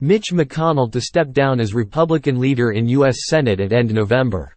Mitch McConnell to step down as Republican leader in U.S. Senate at end November.